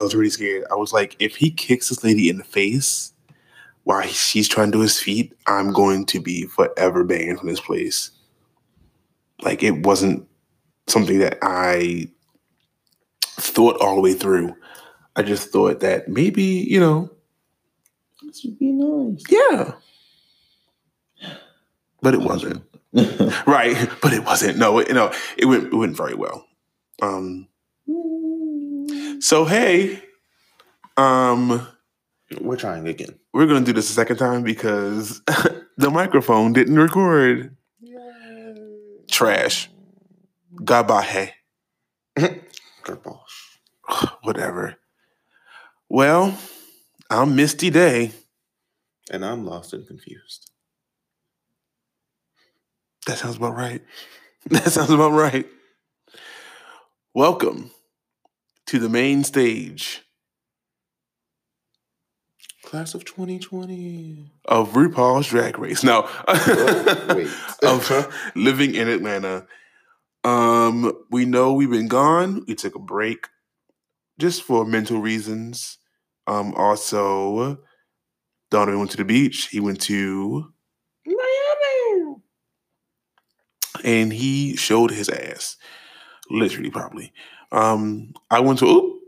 I was really scared. I was like, if he kicks this lady in the face while she's trying to do his feet, I'm going to be forever banned from this place. Like it wasn't something that I thought all the way through. I just thought that maybe, you know, This would be nice. yeah. But it wasn't. Right. But it wasn't. No, it, no, it went it went very well. Um so hey, um We're trying again. we're gonna do this a second time because the microphone didn't record. Trash. Gabahe. Whatever. Well, I'm Misty Day. And I'm lost and confused. That sounds about right. That sounds about right. Welcome to the main stage Class of 2020. of RuPaul's Drag Race. No, Wait. of living in Atlanta. Um, we know we've been gone. We took a break just for mental reasons. Um, also, Donovan went to the beach. He went to Miami. and he showed his ass, literally, probably. Um, I went to oop,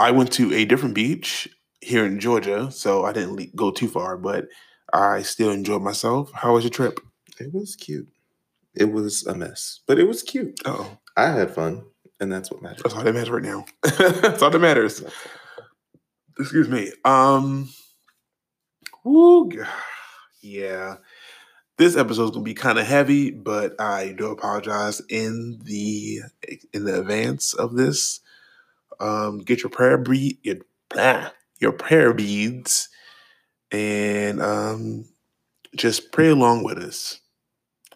I went to a different beach here in Georgia, so I didn't le- go too far, but I still enjoyed myself. How was your trip? It was cute. It was a mess, but it was cute. Oh, I had fun, and that's what matters. that's all that matters right now. that's all that matters. Excuse me. Um, woo, g- yeah. This episode is gonna be kind of heavy, but I do apologize in the in the advance of this. Um, get your prayer bead, your, blah, your prayer beads, and um, just pray along with us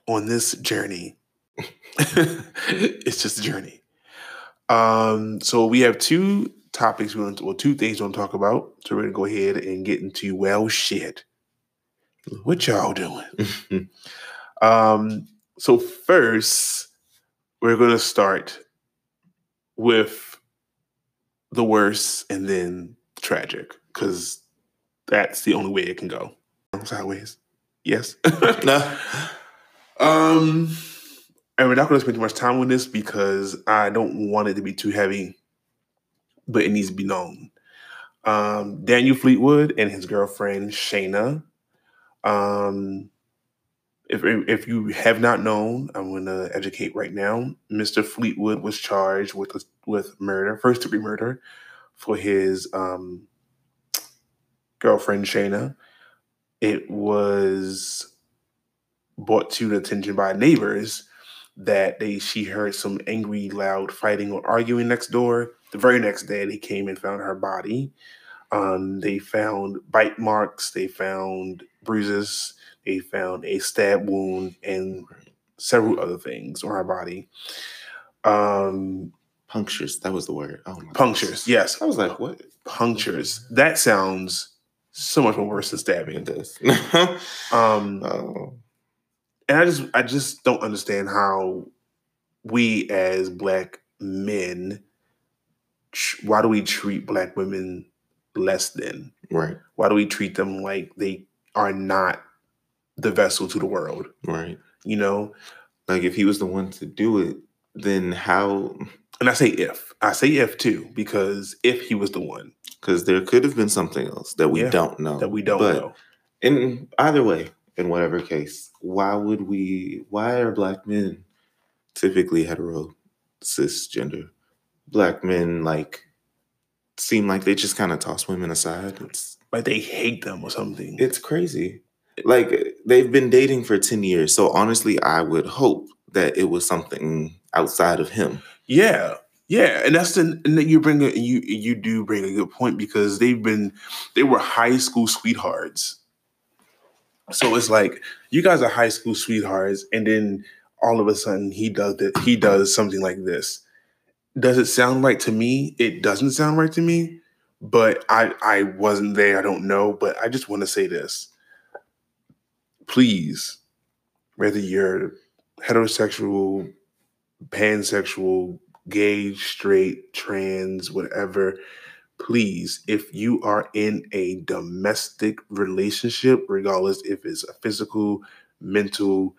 on this journey. it's just a journey. Um, so we have two topics we want to, well, two things we want to talk about. So we're gonna go ahead and get into well shit. What y'all doing? Um, so first, we're gonna start with the worst and then tragic, because that's the only way it can go. Sideways. Yes. no. Um, and we're not going to spend too much time on this because I don't want it to be too heavy, but it needs to be known. Um, Daniel Fleetwood and his girlfriend Shayna. Um, if if you have not known, I'm going to educate right now. Mr. Fleetwood was charged with with murder, first degree murder, for his um, girlfriend Shayna. It was brought to the attention by neighbors that they she heard some angry, loud fighting or arguing next door. The very next day, they came and found her body. Um, they found bite marks. They found bruises. They found a stab wound and several other things on her body. Um, Punctures. That was the word. Oh my punctures. goodness. Yes, I was like, what? punctures. That sounds so much more worse than stabbing. It does. Um, oh. and I just I just don't understand how we as black men why do we treat black women less than Right. why do we treat them like they are not the vessel to the world Right. you know Like if he was the one to do it, then how? and I say if I say if too because if he was the one Because there could have been something else that we Yeah, don't know. that we don't But know in either way, in whatever case, why would we? Why are black men typically hetero, cisgender? Black men like seem like they just kind of toss women aside. It's like they hate them or something it's crazy. Like they've been dating for ten years, so honestly, I would hope that it was something outside of him. Yeah, yeah, and that's the and then you bring a you you do bring a good point because they've been they were high school sweethearts. So it's like you guys are high school sweethearts, and then all of a sudden he does that he does something like this. Does it sound right to me? It doesn't sound right to me, but I I wasn't there. I don't know, but I just want to say this. Please, whether you're heterosexual, pansexual, gay, straight, trans, whatever, please, if you are in a domestic relationship, regardless if it's a physical, mental,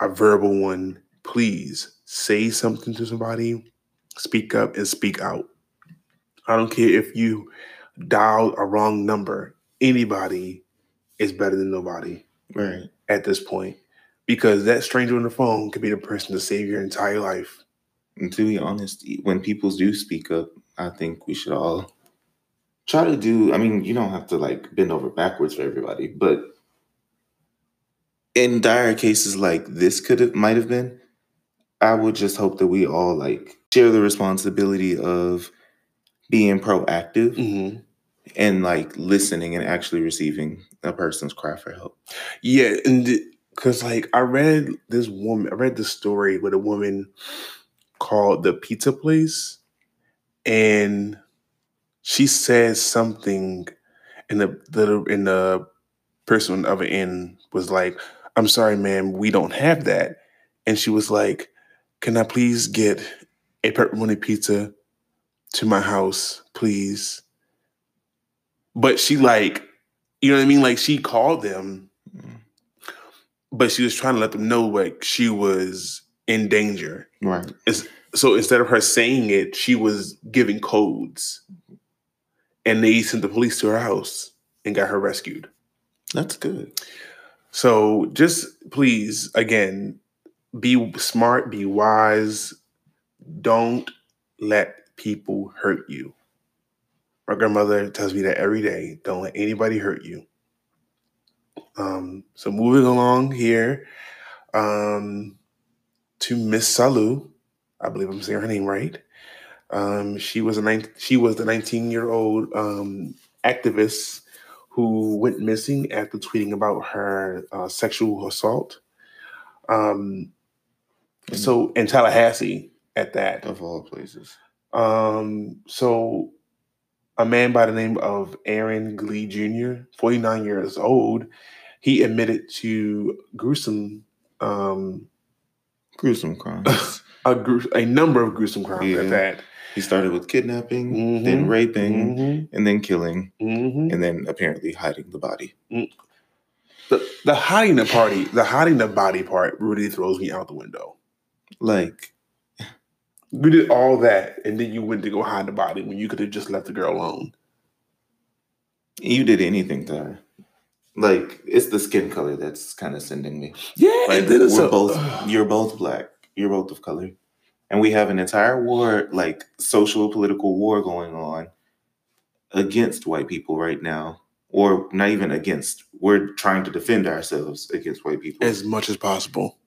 a verbal one, please say something to somebody, speak up and speak out. I don't care if you dialed a wrong number, anybody is better than nobody Right. at this point because that stranger on the phone could be the person to save your entire life. And to be honest, when people do speak up, I think we should all try to do. I mean, you don't have to like bend over backwards for everybody, but in dire cases like this could have might have been, I would just hope that we all like share the responsibility of being proactive Mm-hmm. and like listening and actually receiving a person's cry for help. Yeah, and because like I read this woman, I read the story with a woman called the pizza place, and she says something, and the the in the person on the other end was like, "I'm sorry, ma'am, we don't have that," and she was like, "Can I please get a pepperoni pizza to my house, please?" But she like, you know what I mean? Like she called them Mm. but she was trying to let them know like she was in danger. Right. So instead of her saying it, she was giving codes, and they sent the police to her house and got her rescued. That's good. So just please, again, be smart, be wise. Don't let people hurt you. My grandmother tells me that every day. Don't let anybody hurt you. Um, so moving along here um, to Miss Salau, I believe I'm saying her name right. Um, she was a nine, she was the 19 year old um, activist who went missing after tweeting about her uh, sexual assault. Um, so in Tallahassee, at that. Of all places. Um, so a man by the name of Aaron Glee Jr., 49 years old, he admitted to gruesome um Gruesome crimes. a, gru- a number of gruesome crimes Yeah. at that. he started with kidnapping, Mhm. then raping, Mhm, and then killing, mhm. and then apparently hiding the body. The the hiding the party, the hiding the body part really throws me out the window. Like, You did all that, and then you went to go hide the body when you could have just left the girl alone. you did anything to her. Like, it's the skin color that's kind of sending me. Yeah, Like, and then it's we're a- both, you're both black. You're both of color. And we have an entire war, like social political war going on against white people right now. Or not even against. We're trying to defend ourselves against white people. as much as possible.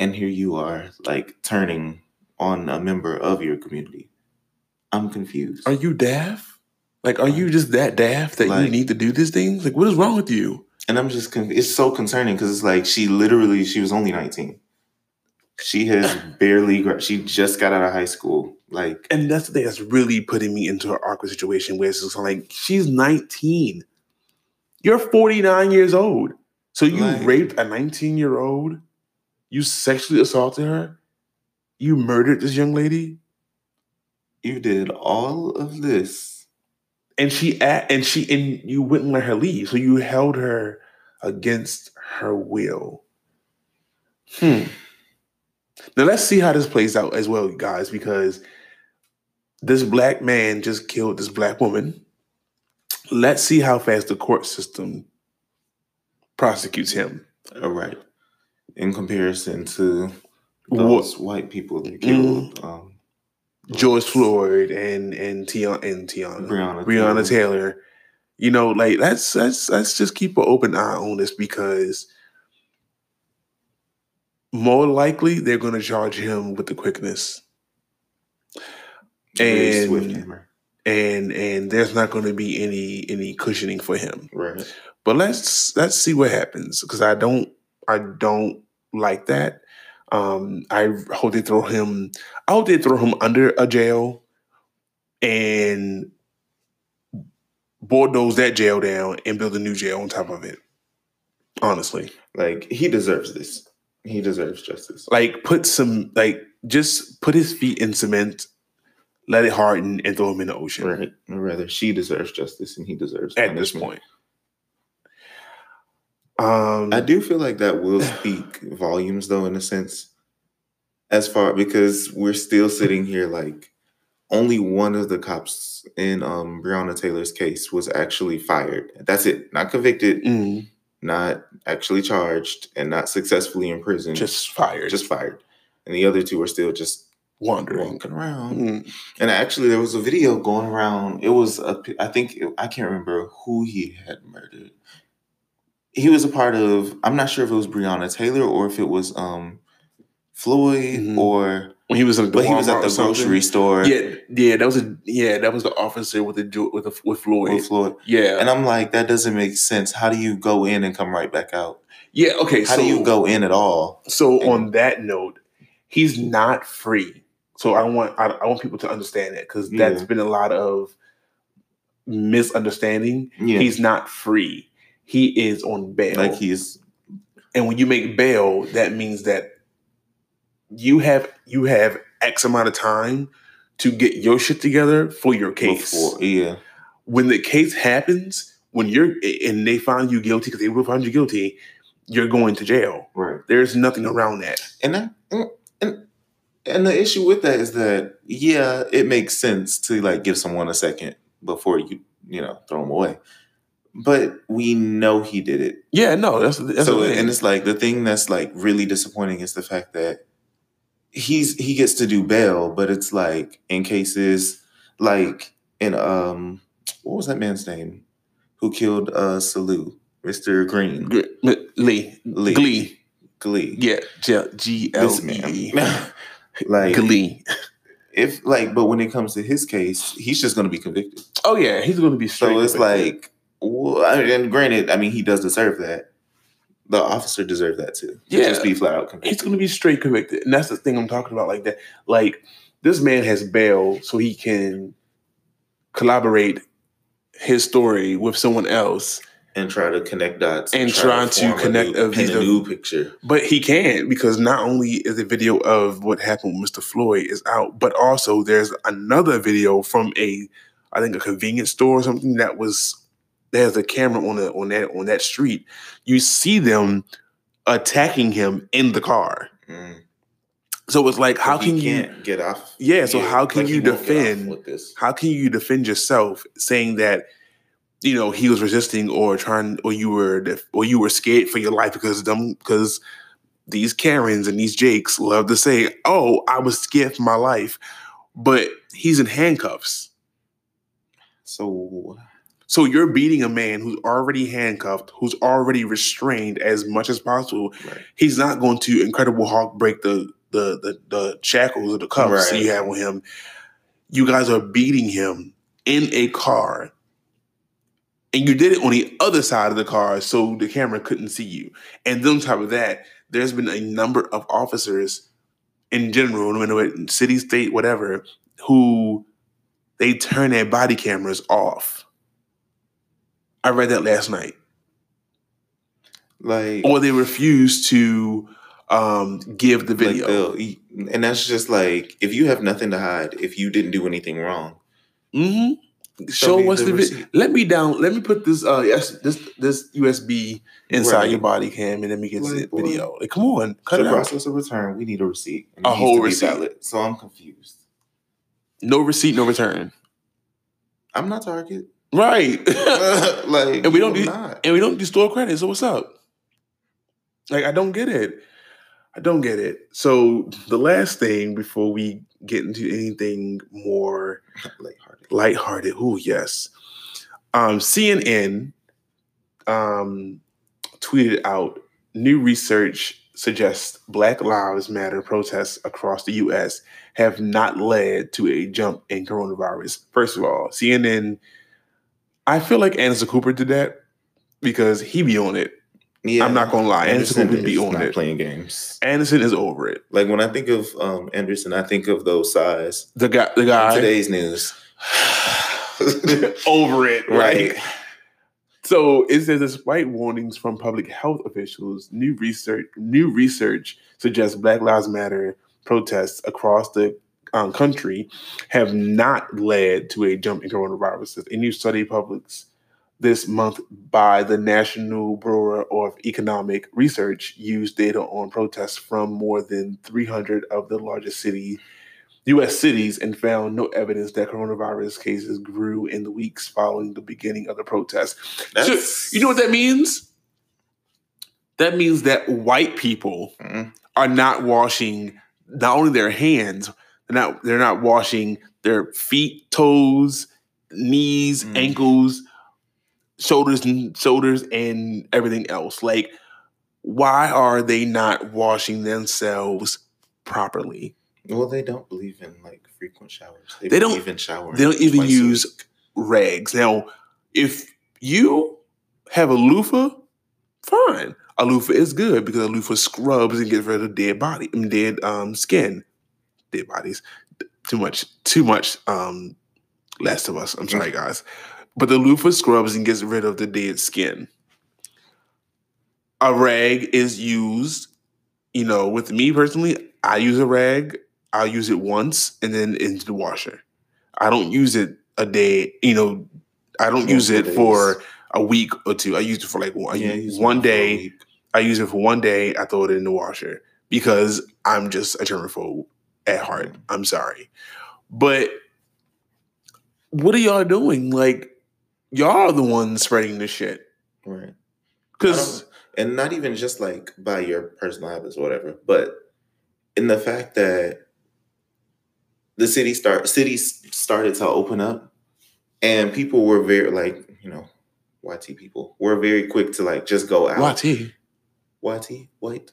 and here you are, like turning on a member of your community. I'm confused. Are you daft? Like, are you just that daft that you need to do these things? Like, what is wrong with you? and I'm just con- it's so concerning because it's like she literally she was only 19. She has barely gra- she just got out of high school. Like And that's the thing that's really putting me into an awkward situation where it's just like, she's 19. You're 49 years old. So you Like- raped a 19 year old, you sexually assaulted her, you murdered this young lady, you did all of this. and she and she and you wouldn't let her leave. So you held her against her will. Hmm. Now let's see how this plays out as well, guys, because this black man just killed this black woman. Let's see how fast the court system prosecutes him. All right. In comparison to What those white people that killed um, George Floyd and and Tiana and Tiana, Breonna, Breonna Taylor. Taylor. You know, like let's let's let's just keep an open eye on this because more likely they're going to charge him with the quickness, Very and- and and there's not going to be any any cushioning for him. Right. But let's let's see what happens because I don't I don't like that. Um, I hope they throw him. I hope they throw him under a jail and bulldoze that jail down and build a new jail on top of it. Honestly, Like he deserves this. He deserves justice. like put some like just put his feet in cement. let it harden and throw him in the ocean. Right. Or rather, she deserves justice and he deserves At this point. Um, I do feel like that will speak volumes, though, in a sense, as far because we're still sitting here like only one of the cops in um, Breonna Taylor's case was actually fired. That's it, not convicted, mm, not actually charged, and not successfully imprisoned. just fired, just fired, and the other two are still just wandering. walking around. Mm, And actually, there was a video going around. It was a, I think I can't remember who he had murdered. He was a part of. I'm not sure if it was Breonna Taylor or if it was um Floyd Mhm. or. When he was at the But he was at the grocery store. Yeah, yeah, that was a yeah, that was the officer with the with the, with Floyd. With Floyd. yeah, And I'm like, that doesn't make sense. How do you go in and come right back out? yeah. Okay, How so do you go in at all? So And- on that note, he's not free. So I want I, I want people to understand that because that's Yeah. been a lot of misunderstanding. Yeah, He's not free. He is on bail. like he's and when you make bail, that means that you have you have X amount of time to get your shit together for your case. before. Yeah, When the case happens, when you're and they find you guilty because they will find you guilty, you're going to jail. right. There's nothing around that. And that, and and the issue with that is that yeah, it makes sense to like give someone a second before you you know throw them away, but we know he did it. Yeah, no, that's, that's so the thing. and it's like the thing that's like really disappointing is the fact that he's he gets to do bail, but it's like in cases like in um what was that man's name who killed uh Salau, Mr. Green Gr- M- Lee, Lee Glee, Glee. yeah, G- G L E, like Glee. if like but when it comes to his case he's just going to be convicted Oh yeah, he's going to be straight. so it's convicted. like well, I mean, and granted i mean he does deserve that the officer deserved that too Yeah. just be flat out he's going to be straight convicted, and that's the thing I'm talking about. Like that, like this man has bail so he can collaborate his story with someone else, and try to connect dots And trying to form connect new, a a new picture but he can't because not only is the video of what happened with Mr. Floyd is out, but also there's another video from a, I think a convenience store or something that was there's a camera on the on that on that street. You see them attacking him in the car. Mm. So it's like, how can you? get off Yeah, so how can like, you won't get off defend- How can you defend yourself saying that? You know he was resisting, or trying, or you were, def- or you were scared for your life because them, because these Karens and these Jakes love to say, "Oh, I was scared for my life," but he's in handcuffs. so So you're beating a man who's already handcuffed, who's already restrained as much as possible. right. He's not going to Incredible Hulk break the the the, the shackles or the cuffs Right. you have on him. You guys are beating him in a car. And you did it on the other side of the car so the camera couldn't see you. And then on top of that, there's been a number of officers in general, no matter what city, state, whatever, who they turn their body cameras off. I read that last night. like Or they refuse to um, give the video. they'll- and that's just like if you have nothing to hide if you didn't do anything wrong Mm-hmm. Show us the the, video. Let me down. Let me put this. Uh, yes, this this USB inside Right. your body cam, and let me get Like, the video. Like, come on, cut to it out. process a return, we need a receipt. A whole receipt. valid. So I'm confused. No receipt, no return. I'm not Target. Right. like, And we don't do- not. and we don't do store credit. So what's up? Like, I don't get it. I don't get it. So the last thing before we get into anything more lighthearted. lighthearted. Oh, yes. Um, CNN um, tweeted out new research suggests Black Lives Matter protests across the US have not led to a jump in coronavirus. First of all, CNN, I feel like Anderson Cooper did that because he be on it. Yeah, I'm not gonna lie, Anderson Cooper be on not it. playing games. Anderson is over it. Like when I think of um, Anderson, I think of those size. The guy, the guy, Today's news, over it, right? Like- So it says despite warnings from public health officials, new research new research suggests Black Lives Matter protests across the um, country have not led to a jump in coronaviruses. A new study published this month by the National Bureau of Economic Research used data on protests from more than 300 of the largest city, U.S. cities and found no evidence that coronavirus cases grew in the weeks following the beginning of the protests. So, you know what that means? That means that white people Mhm. are not washing not only their hands, they're not they're not washing their feet, toes, knees, Mm. ankles, shoulders and shoulders and everything else. Like why are they not washing themselves properly? Well, they don't believe in like frequent showers. They, They don't- even shower. they don't even use- rags. Now, if you have a loofah, fine. A loofah is good because a loofah scrubs and gets rid of dead body, dead um, skin, dead bodies. Too much, too much. Um, last of us. I'm sorry, guys, but the loofah scrubs and gets rid of the dead skin. A rag is used. You know, with me personally, I use a rag. I'll use it once and then into the washer. I don't use it a day. You know, I don't use it for a week or two. I use it for like one, Yeah, one one for a day. I use it for one day. I throw it in the washer because I'm just a germaphobe at heart. I'm sorry, but what are y'all doing? Like, y'all are the ones spreading this shit. Right. Because and not even just like by your personal habits or whatever, but in the fact that the city start cities started to open up and people were very like, you know, YT people were very quick to like just go out. YT, YT? White?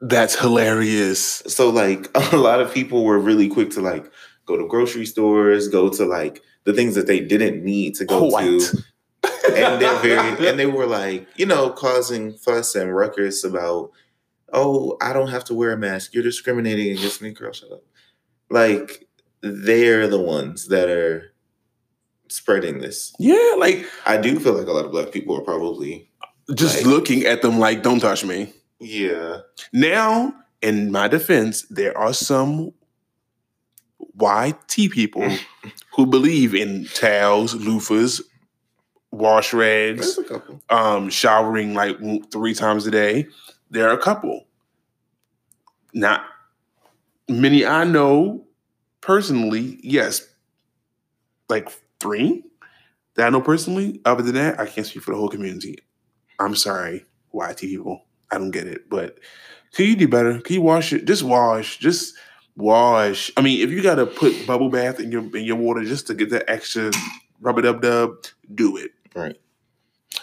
That's hilarious. So like a lot of people were really quick to like go to grocery stores, go to like the things that they didn't need to go White. to. and they're very and they were like you know causing fuss and ruckus about oh i don't have to wear a mask you're discriminating against me girl shut up like they're the ones that are spreading this yeah, like i do feel like a lot of black people are probably just Like- looking at them like, don't touch me. Yeah Now, in my defense, there are some YT people who believe in towels, loofahs, wash rags, there's a couple um, showering like three times a day. There are a couple. Not many I know personally, yes, like three that I know personally. Other than that, I can't speak for the whole community. I'm sorry, YT people. I don't get it. But can you do better? Can you wash it? Just wash. Just wash. I mean, if you gotta put bubble bath in your in your water just to get that extra rub it up dub, do it. right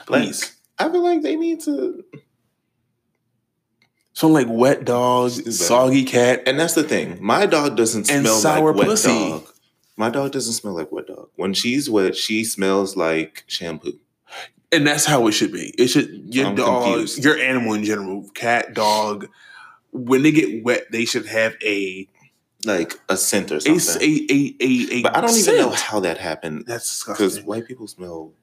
Please. Like, i feel like they need to So like wet dog, Just soggy cat. and that's the thing my dog doesn't And smell sour like wet dog my dog doesn't smell like wet dog when she's wet she smells like shampoo And that's how it should be. It should your I'm dog, confused. your animal in general, cat, dog, when they get wet, they should have a like a scent or something a a, a, a But I don't even know how that happened That's because disgusting. white people smell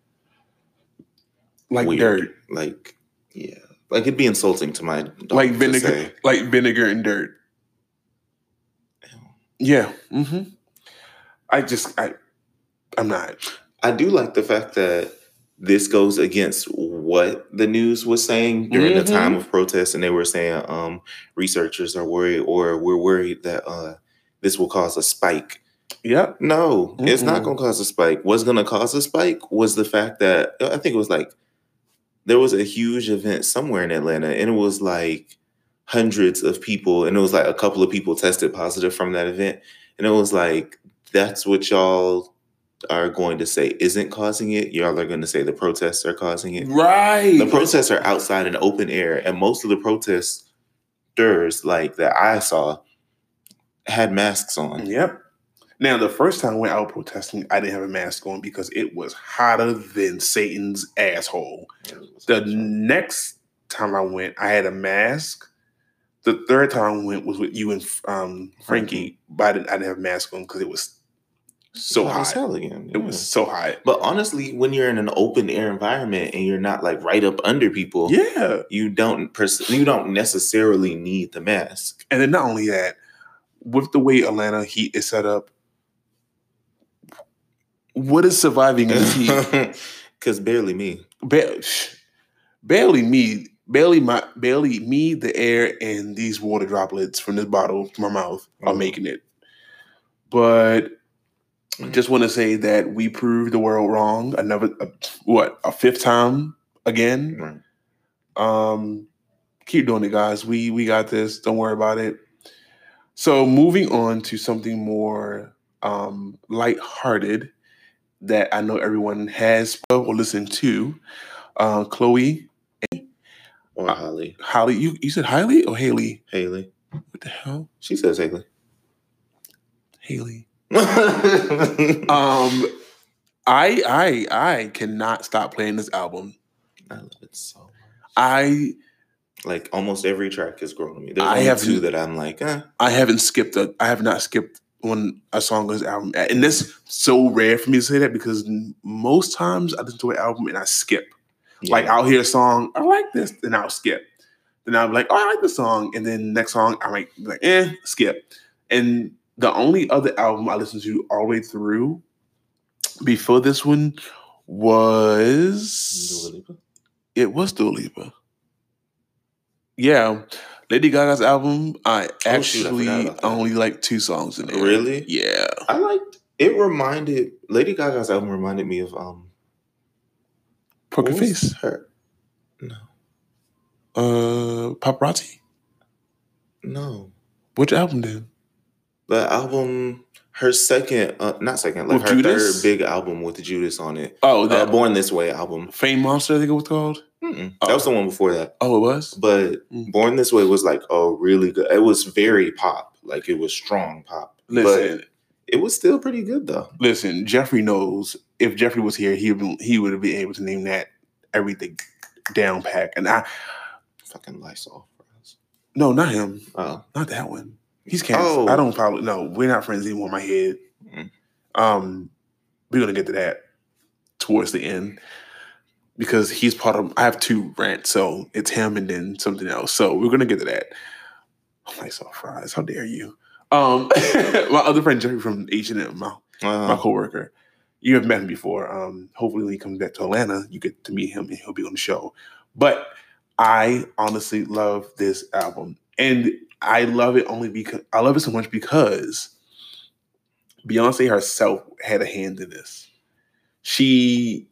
Like weird. dirt, Like yeah, like it'd be insulting to my dog like vinegar, like vinegar and dirt. "Ew." Yeah. hmm I just I I'm not. I do like the fact that this goes against what the news was saying during Mhm. the time of protests, and they were saying um, researchers are worried, or we're worried that uh, this will cause a spike. Yep. No, it's not going to cause a spike. What's going to cause a spike was the fact that I think it was like there was a huge event somewhere in Atlanta, and it was like hundreds of people, and it was like a couple of people tested positive from that event, and it was like that's what y'all are going to say isn't causing it. Y'all are going to say the protests are causing it. Right. The protests are outside in open air, and most of the protesters, like that I saw, had masks on. Yep. Now, the first time I went out protesting, I didn't have a mask on because it was hotter than Satan's asshole. The next time I went, I had a mask. The third time I went was with you and um, Frankie, but I didn't, I didn't have a mask on because it was so Hot as hot. hell again. It was so hot. But honestly, when you're in an open air environment and you're not like right up under people, Yeah. you don't pers- you don't necessarily need the mask. And then not only that, with the way Atlanta Heat is set up, what is surviving in this heat? Because barely me. Ba- barely me, barely my, barely me, the air, and these water droplets from this bottle to my mouth are Mhm. making it. But I Mhm. just want to say that we proved the world wrong. Another, uh, what, a fifth time again. Right. Um, keep doing it, guys. We we got this. Don't worry about it. So moving on to something more um, lighthearted that I know everyone has or listened to. Uh, Chloe, Or Uh, Holly. Holly, you you said Haley or Haley? Haley. What the hell, She says Haley. Haley? I Um, I I I cannot stop playing this album. I love it so much. I Like almost every track has grown on me. There's I have- two that I'm like, eh. I haven't skipped a I have not skipped one a song on this album, and that's so rare for me to say that because most times I listen to an album and I skip. Like I'll hear a song, I like this, then I'll skip. Then I'll be like, oh, I like this song, and then next song I might be like, eh, skip. And the only other album I listened to all the way through before this one was it was Dua Lipa. Yeah, Lady Gaga's album. I Oh, shoot, I actually forgot about that. only like two songs in it. Really? Yeah. I liked it reminded Lady Gaga's album reminded me of um Poker Face. Her no. Uh, Paparazzi. No. Which album then? The album her second uh not second, like With her Judas? third big album with Judas on it. Oh, that Born This Way album. Fame Monster. I think it was called. Oh. That was the one before that. Oh, it was. But Mm. Born This Way was like a really good it was very pop. Like it was strong pop. Listen, But it was still pretty good though. listen. Jeffrey knows. If Jeffrey was here, he would he would have been able to name that everything down pack. And I Fucking Lysol fries. no, not him. Oh. Not that one. He's canceled. Oh. I don't follow. No, we're not friends anymore. in My head. Mm. Um, we're gonna get to that towards the end because he's part of. I have two rants, so it's him and then something else. So we're gonna get to that. Oh my saw fries! How dare you? Um, my other friend Jerry from H and M, my my Uh, coworker. You have met him before. Um, hopefully, when he comes back to Atlanta, you get to meet him and he'll be on the show. But I honestly love this album, and I love it only because I love it so much because Beyonce herself had a hand in this. She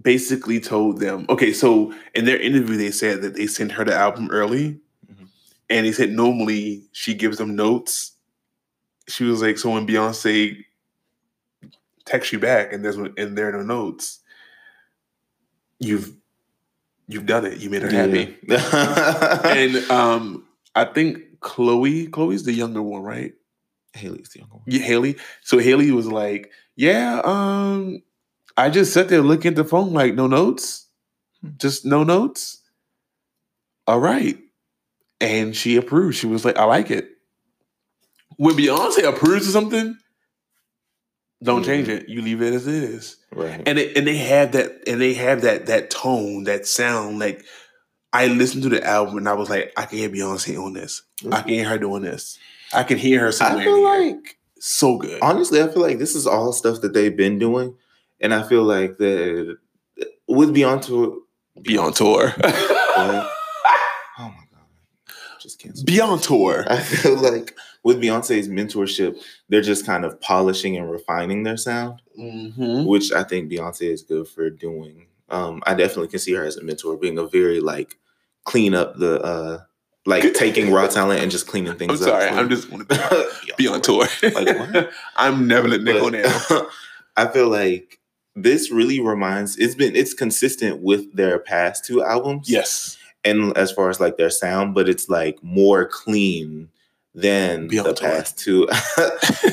basically told them, okay, so in their interview, they said that they sent her the album early, Mhm. and they said normally she gives them notes. She was like, so when Beyonce texts you back and there's and there are no notes, you've you've done it. You made her happy. And um, I think Chloe, Chloe's the younger one, right? Haley's the younger one. Yeah, Haley. So Haley was like, "Yeah, um, I just sat there looking at the phone, like no notes, just no notes." All right, and she approved. She was like, "I like it." When Beyonce approves of something, don't change it. You leave it as it is. Right. And it, and they have that and they have that that tone, that sound. Like I listened to the album and I was like, I can hear Beyonce on this. I can hear her doing this. I can hear her somewhere. I feel like so good. honestly, I feel like this is all stuff that they've been doing, and I feel like that with Beyonce, Be on tour. oh my god, just cancel. Be on tour. I feel like with Beyonce's mentorship, they're just kind of polishing and refining their sound, Mhm. which I think Beyonce is good for doing. Um, I definitely can see her as a mentor, being a very like clean up the uh like taking raw talent and just cleaning things I'm up. sorry. for I'm just want to be on tour. Like, what? I'm never letting it go down. I feel like this really reminds it's been it's consistent with their past two albums. Yes. And as far as like their sound, but it's like more clean than Be on the tour. past two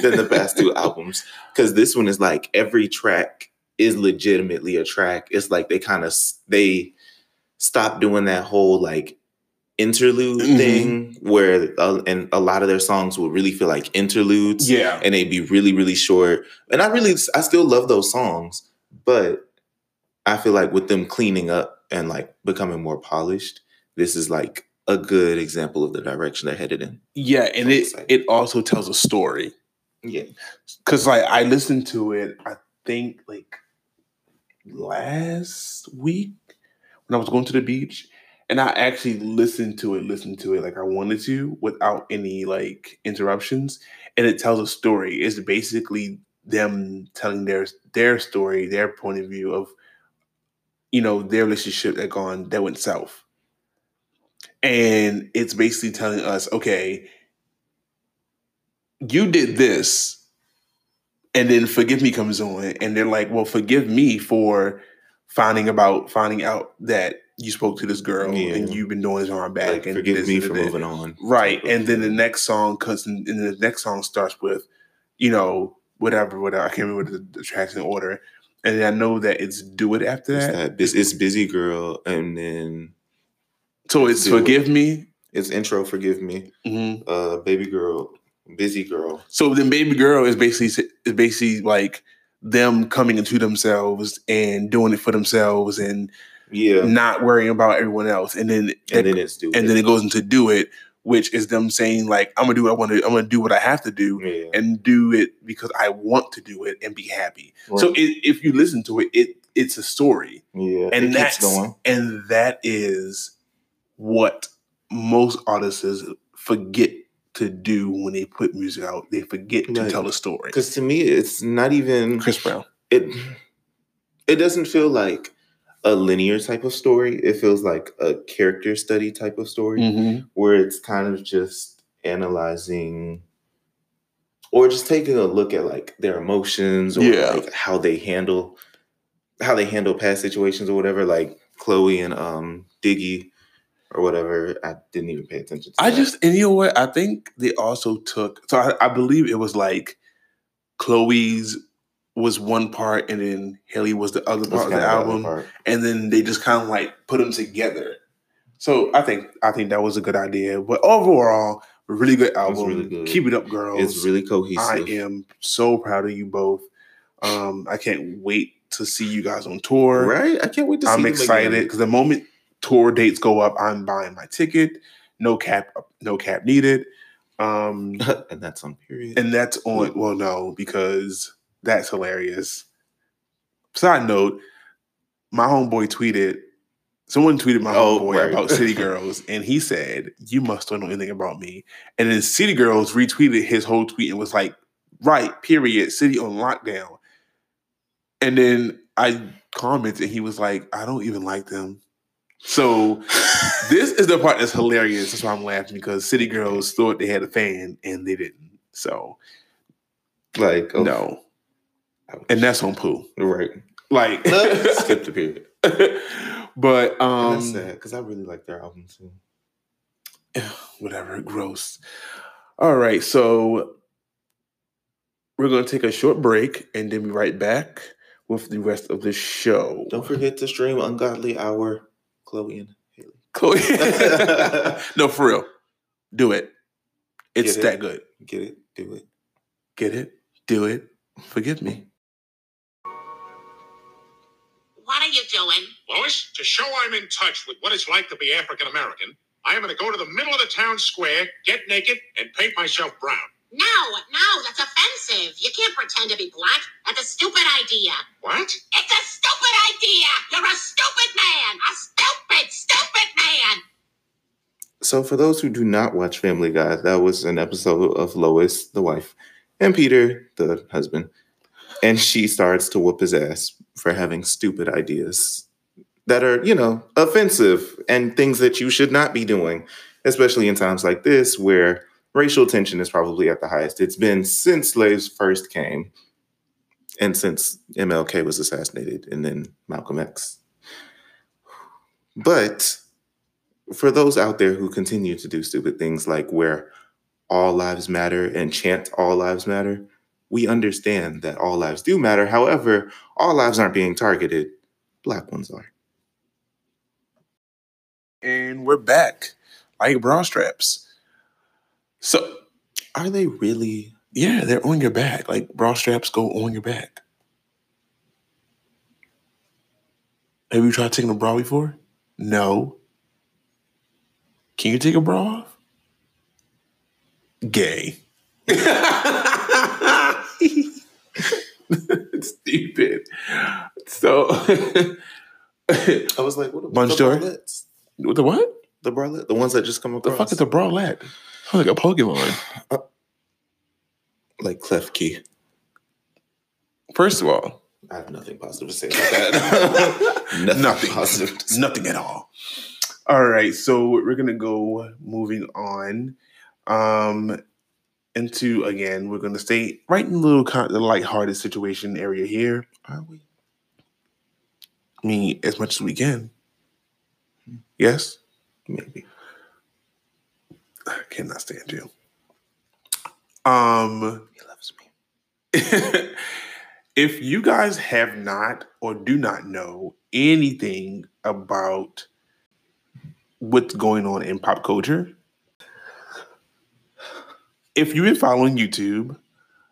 than the past two albums. Cause this one is like every track is legitimately a track. It's like they kind of they stopped doing that whole like interlude Mhm. thing where uh, and a lot of their songs would really feel like interludes Yeah. and they'd be really really short and i really i still love those songs but i feel like with them cleaning up and like becoming more polished this is like a good example of the direction they're headed in. Yeah, and it it also tells a story. Yeah. Cause like I listened to it, I think like last week when I was going to the beach, and I actually listened to it, listened to it like I wanted to without any like interruptions. And it tells a story. It's basically them telling their their story, their point of view of you know their relationship that gone that went south. And it's basically telling us, okay, you did this, and then forgive me comes on, and they're like, well, forgive me for finding about finding out that you spoke to this girl Yeah. and you've been doing this on her back. Like, and forgive this me for that. moving on. Right. And then the next song comes and the next song starts with, you know, whatever, whatever. I can't remember the, the tracks in order. And I know that it's Do It after It's that. that it's busy girl, and then So it's Do It. Forgive Me. it's intro. Forgive me, Mhm. uh, baby girl, busy girl. So then Baby Girl is basically is basically like them coming into themselves and doing it for themselves and Yeah, not worrying about everyone else. And then and then it's do. and then it goes into Do It, which is them saying like, I'm gonna do what I want to. I'm gonna do what I have to do. yeah. and do it because I want to do it and be happy. So it, if you listen to it, it it's a story, yeah, and that's going. and that is what most artists forget to do when they put music out. They forget to Right. tell a story. Because to me, it's not even Chris Brown, it. It doesn't feel like a linear type of story. It feels like a character study type of story. Mm-hmm. where it's kind of just analyzing or just taking a look at like their emotions or Yeah. like how they handle how they handle past situations or whatever like chloe and um diggy or whatever i didn't even pay attention to I that. just and you know what? I think they also took. So I, I believe it was like Chloe's was one part, and then Haley was the other part of the album. and then they just kind of like put them together. So I think I think that was a good idea. But overall, really good album. really good. Keep it up, girls. it's really cohesive I am so proud of you both. Um, I can't wait to see you guys on tour. right i can't wait to see I'm excited because the moment tour dates go up, I'm buying my ticket. No cap, no cap needed. Um, and that's on period and that's on. Well, no, because that's hilarious. Side note: My homeboy tweeted. Someone tweeted my Oh, homeboy right. about City Girls, and he said, "You must don't know anything about me." And then City Girls retweeted his whole tweet and was like, "Right, period. City on lockdown." And then I commented, and he was like, "I don't even like them." So this is the part that's hilarious. That's why I'm laughing because City Girls thought they had a fan and they didn't. So like oh, no, ouch. and that's on Pooh. right Like, skip the period but and um, that's sad because i really like their album too whatever, gross. All right, so we're gonna take a short break and then be right back with the rest of the show. Don't forget to stream Ungodly Hour, Chloe and Haley. Chloe. no, for real, do it. It's Get it? that good. Get it? Do it. Get it? Do it. Forgive me. What are you doing? Lois, to show I'm in touch with what it's like to be African American, I am going to go to the middle of the town square, get naked, and paint myself brown. No, no, that's offensive. You can't pretend to be black. That's a stupid idea. What? It's a stupid idea. You're a stupid man. A stupid, stupid man. So, for those who do not watch Family Guy, that was an episode of Lois, the wife, and Peter, the husband. And she starts to whoop his ass for having stupid ideas that are, you know, offensive and things that you should not be doing, especially in times like this where racial tension is probably at the highest it's been since slaves first came and since MLK was assassinated and then Malcolm X. But for those out there who continue to do stupid things like wear all lives matter and chant all lives matter, we understand that all lives do matter. However, all lives aren't being targeted, black ones are. And we're back like bra straps. So, Are they really? Yeah, they're on your back. Like bra straps go on your back. Have you tried taking a bra before? No. Can you take a bra off? Gay. Stupid. So, I was like, what about Bunch the bralettes? what the what? The bralette, the ones that just come across. The fuck is a bralette? Like a Pokemon. Uh, like cleft key. First of all, I have nothing positive to say about that. nothing, Nothing. positive. Nothing at all. All right, so we're gonna go moving on um into again. We're gonna stay right in the little kind of lighthearted situation area here. Are we? I mean, as much as we can. Yes, Maybe. I cannot stand you. Um, He loves me. if you guys have not or do not know anything about what's going on in pop culture, if you've been following YouTube,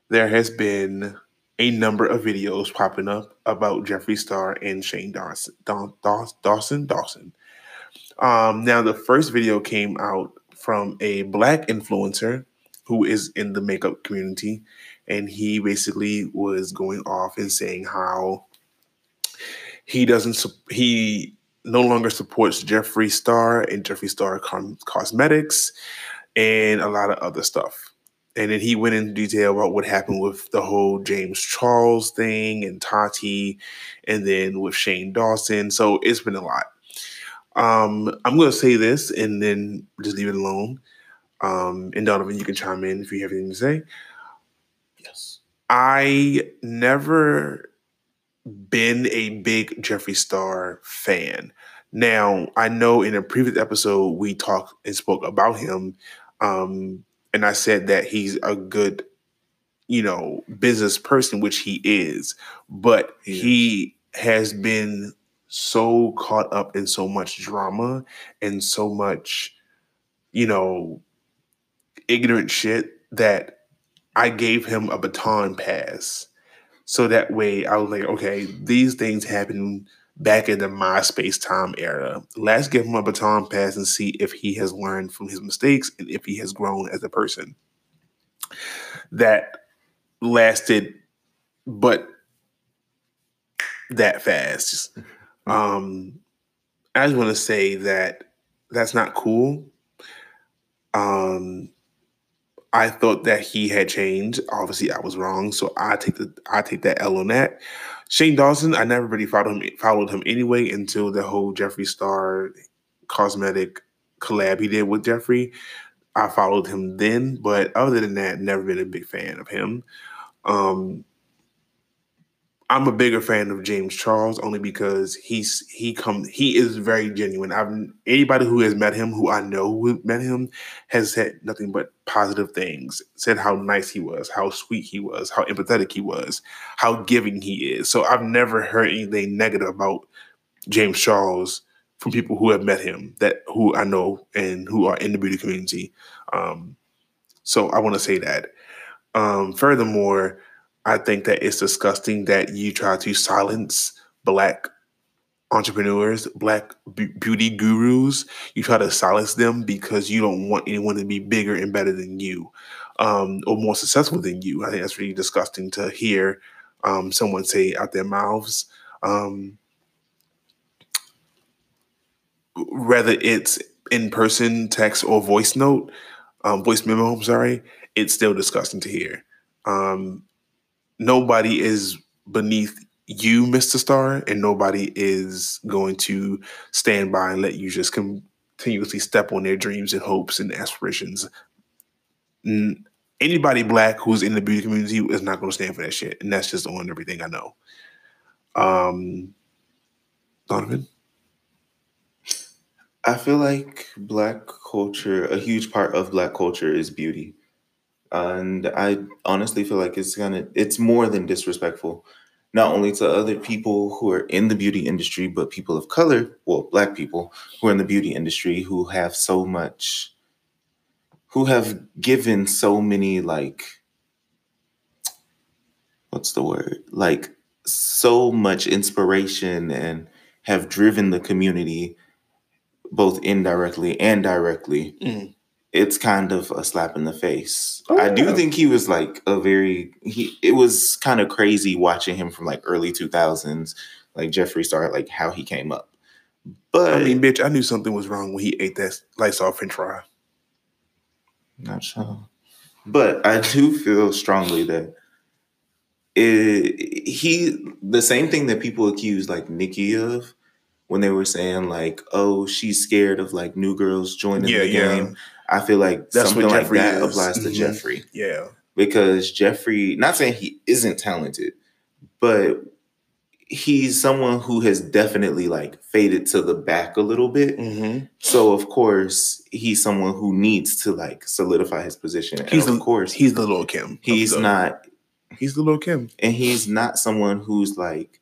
there has been a number of videos popping up about Jeffree Star and Shane Dawson. Daw- Daw- Dawson. Dawson. Um, now, the first video came out from a black influencer who is in the makeup community, and he basically was going off and saying how he doesn't he no longer supports Jeffree Star and Jeffree Star Cosmetics and a lot of other stuff. And then he went into detail about what happened with the whole James Charles thing and Tati, and then with Shane Dawson. So it's been a lot. Um, I'm going to say this and then just leave it alone. Um, and Donovan, you can chime in if you have anything to say. Yes. I never been a big Jeffree Star fan. Now, I know in a previous episode we talked and spoke about him, um, and I said that he's a good, you know, business person, which he is, but He he has been so caught up in so much drama and so much, you know, ignorant shit that I gave him a baton pass. So that way I was like, okay, these things happen back in the MySpace time era. Let's give him a baton pass and see if he has learned from his mistakes and if he has grown as a person. That lasted but that fast. Um I just want to say that that's not cool. Um I thought that he had changed. Obviously, I was wrong, so I take the I take that L on that. Shane Dawson, I never really followed him followed him anyway until the whole Jeffree Star cosmetic collab he did with Jeffree. I followed him then, but other than that, never been a big fan of him. Um, I'm a bigger fan of James Charles only because he's he come he is very genuine. I've anybody who has met him, who I know who met him, has said nothing but positive things. Said how nice he was, how sweet he was, how empathetic he was, how giving he is. So I've never heard anything negative about James Charles from people who have met him that who I know and who are in the beauty community. Um, so I want to say that. Um, furthermore, I think that it's disgusting that you try to silence black entrepreneurs, black beauty gurus. You try to silence them because you don't want anyone to be bigger and better than you um, or more successful than you. I think that's really disgusting to hear um, someone say out their mouths. Um, whether it's in person, text, or voice note, um, voice memo, I'm sorry, it's still disgusting to hear. Um, nobody is beneath you, Mr. Star, and nobody is going to stand by and let you just continuously step on their dreams and hopes and aspirations. Anybody black who's in the beauty community is not going to stand for that shit, and that's just on everything I know. Um, Donovan, I feel like black culture, a huge part of black culture is beauty. And I honestly feel like it's gonna it's more than disrespectful, not only to other people who are in the beauty industry, but people of color, well, black people who are in the beauty industry who have so much who have given so many like what's the word? Like so much inspiration and have driven the community both indirectly and directly, Mm. It's kind of a slap in the face. Oh, I do think he was like a very he. It was kind of crazy watching him from like early two thousands, like Jeffree Star, like how he came up. But I mean, bitch, I knew something was wrong when he ate that lights off French fry. Not sure. But I do feel strongly that it, he the same thing that people accuse like Nikki of when they were saying like, oh, she's scared of like new girls joining Yeah, the yeah. game. I feel like That's something what like that is. applies to Mhm. Jeffree Yeah. because Jeffree, not saying he isn't talented, but he's someone who has definitely like faded to the back a little bit. Mm-hmm. So of course he's someone who needs to like solidify his position. And He's of course He's the Lil' Kim. he's the- not He's the Lil' Kim. and he's not someone who's like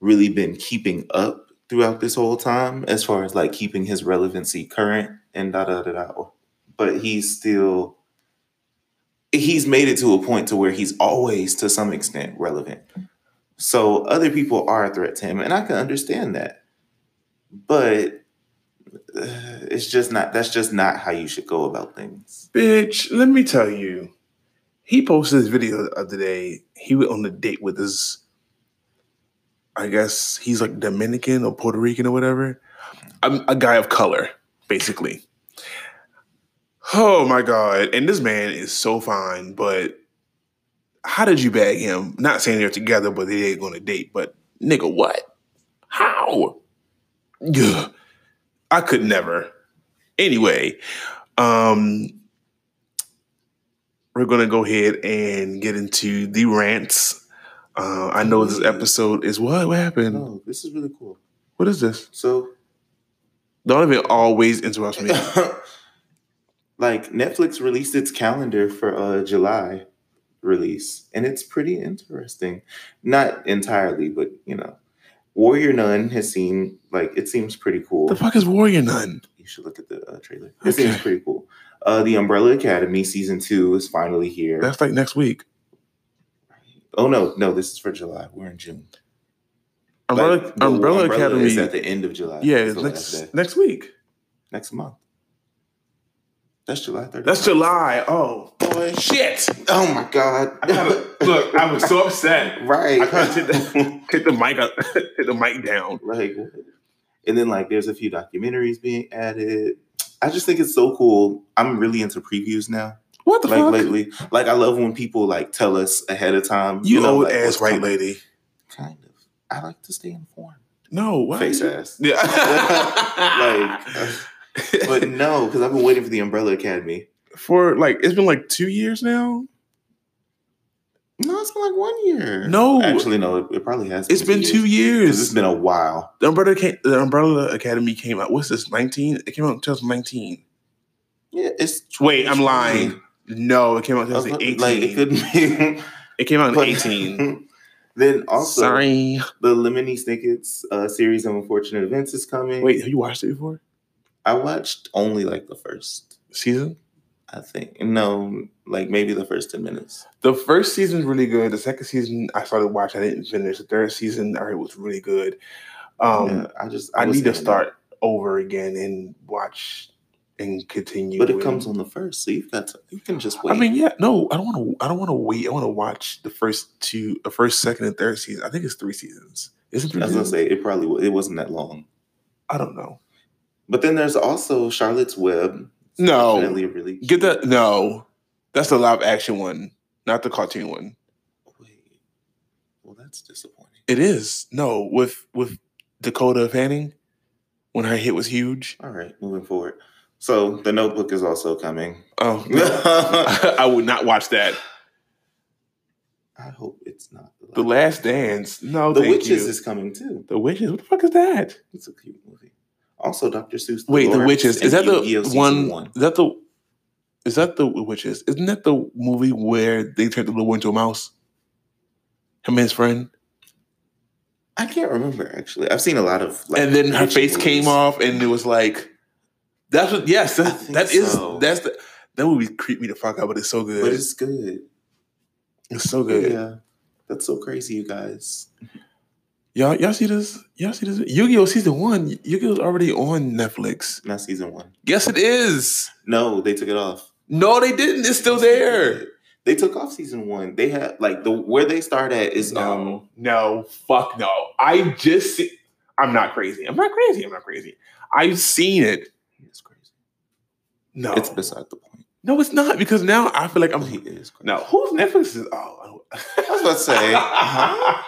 really been keeping up throughout this whole time as far as like keeping his relevancy current and da da da da. But he's still he's made it to a point to where he's always to some extent relevant. So other people are a threat to him, and I can understand that. But uh, it's just not that's just not how you should go about things. Bitch, let me tell you. He posted this video the other day. He went on a date with his, I guess he's like Dominican or Puerto Rican or whatever. A, a guy of color, basically. Oh my God. And this man is so fine, but how did you bag him? Not saying they're together, but they ain't to date. But nigga, what? How? Ugh. I could never. Anyway, um, we're gonna go ahead and get into the rants. Uh, I know this episode is what? What happened? No, this is really cool. What is this? So Don't even always interrupt me. like Netflix released its calendar for uh July release, and it's pretty interesting. Not entirely, but you know, Warrior Nun has seen like it seems pretty cool. the fuck is Warrior Nun? You should look at the uh, trailer. It seems pretty cool. Uh, the Umbrella Academy season two is finally here. That's like next week. Oh no, no, this is for July. We're in June. Umbrella, Like, the Umbrella, Academy. is at the end of July. yeah, It's it's the last day. next next week. next month. That's July 30th. That's July. Oh Boy. shit! Oh my god. I gotta, look, I was so upset. right. I gotta take the, take the mic up, take the mic down. like and then like there's a few documentaries being added. I just think it's so cool. I'm really into previews now. What the like fuck? lately. Like I love when people like tell us ahead of time. You, know, old like, ass white coming. lady. Kind of. I like to stay informed. No, what? Face ass. Yeah. Like, But no, because I've been waiting for the Umbrella Academy. for like it's been like two years now. No, it's been like one year. No. actually, no. It, it probably has. It's been two 'cause years. It's been a while. the Umbrella came, the Umbrella Academy came out. What's this? Nineteen? It came out in 2019. Yeah, it's. Wait, I'm lying. No, it came out in I was like, 2018. like it could be. it came out in but- 18. then also, Sorry. the Lemony Snicket's uh, series of unfortunate events is coming. Wait, have you watched it before? I watched only like the first. Season? I think no, like maybe the first ten minutes. The first season's really good. The second season I started watching. I didn't finish. The third season I heard was really good. Um, yeah, I just I was need to start over again and watch and continue. but it comes on the first, so you've got to. You can just wait. I mean, yeah, no, I don't want to. I don't want to wait. I want to watch the first two, the first, second, and third season. I think it's three seasons. Is it three I was gonna say it probably it wasn't that long. I don't know. But then there's also Charlotte's Web. No. really Get that? No, that's the live action one, not the cartoon one. Wait, well, that's disappointing. It is no with with Dakota Fanning when her hit was huge. All right, moving forward. So the Notebook is also coming. Oh, I I would not watch that. I hope it's not The Last Dance. No, The Witches you. is coming too. the Witches. What the fuck is that? It's a cute movie. Also, Dr. Seuss. Wait, the Witches. Is that the oh! Season one, Is that the? Is that the Witches? Isn't that the movie where they turned the little boy into a mouse? Him and his friend, I can't remember actually. I've seen a lot of. Like, and then her face came off, and it was like, "That's what." Yes, that, that is so. that's the that movie creeped me the fuck out, but it's so good. But it's good. it's so good. Yeah, that's so crazy, you guys. Y'all, y'all see this? Y'all see this? Yu-Gi-Oh! season one. Yu-Gi-Oh's already on Netflix. Not season one. Yes, it is. No, they took it off. No, they didn't. It's still there. They took off season one. They had like the where they start at is um No, no, fuck no. I just see, I'm not crazy. I'm not crazy. I'm not crazy. I've seen it. It's crazy. No, It's beside the point. no, it's not because now I feel like I'm. He is crazy. No, who's Netflix is? Oh, I was about to say, huh?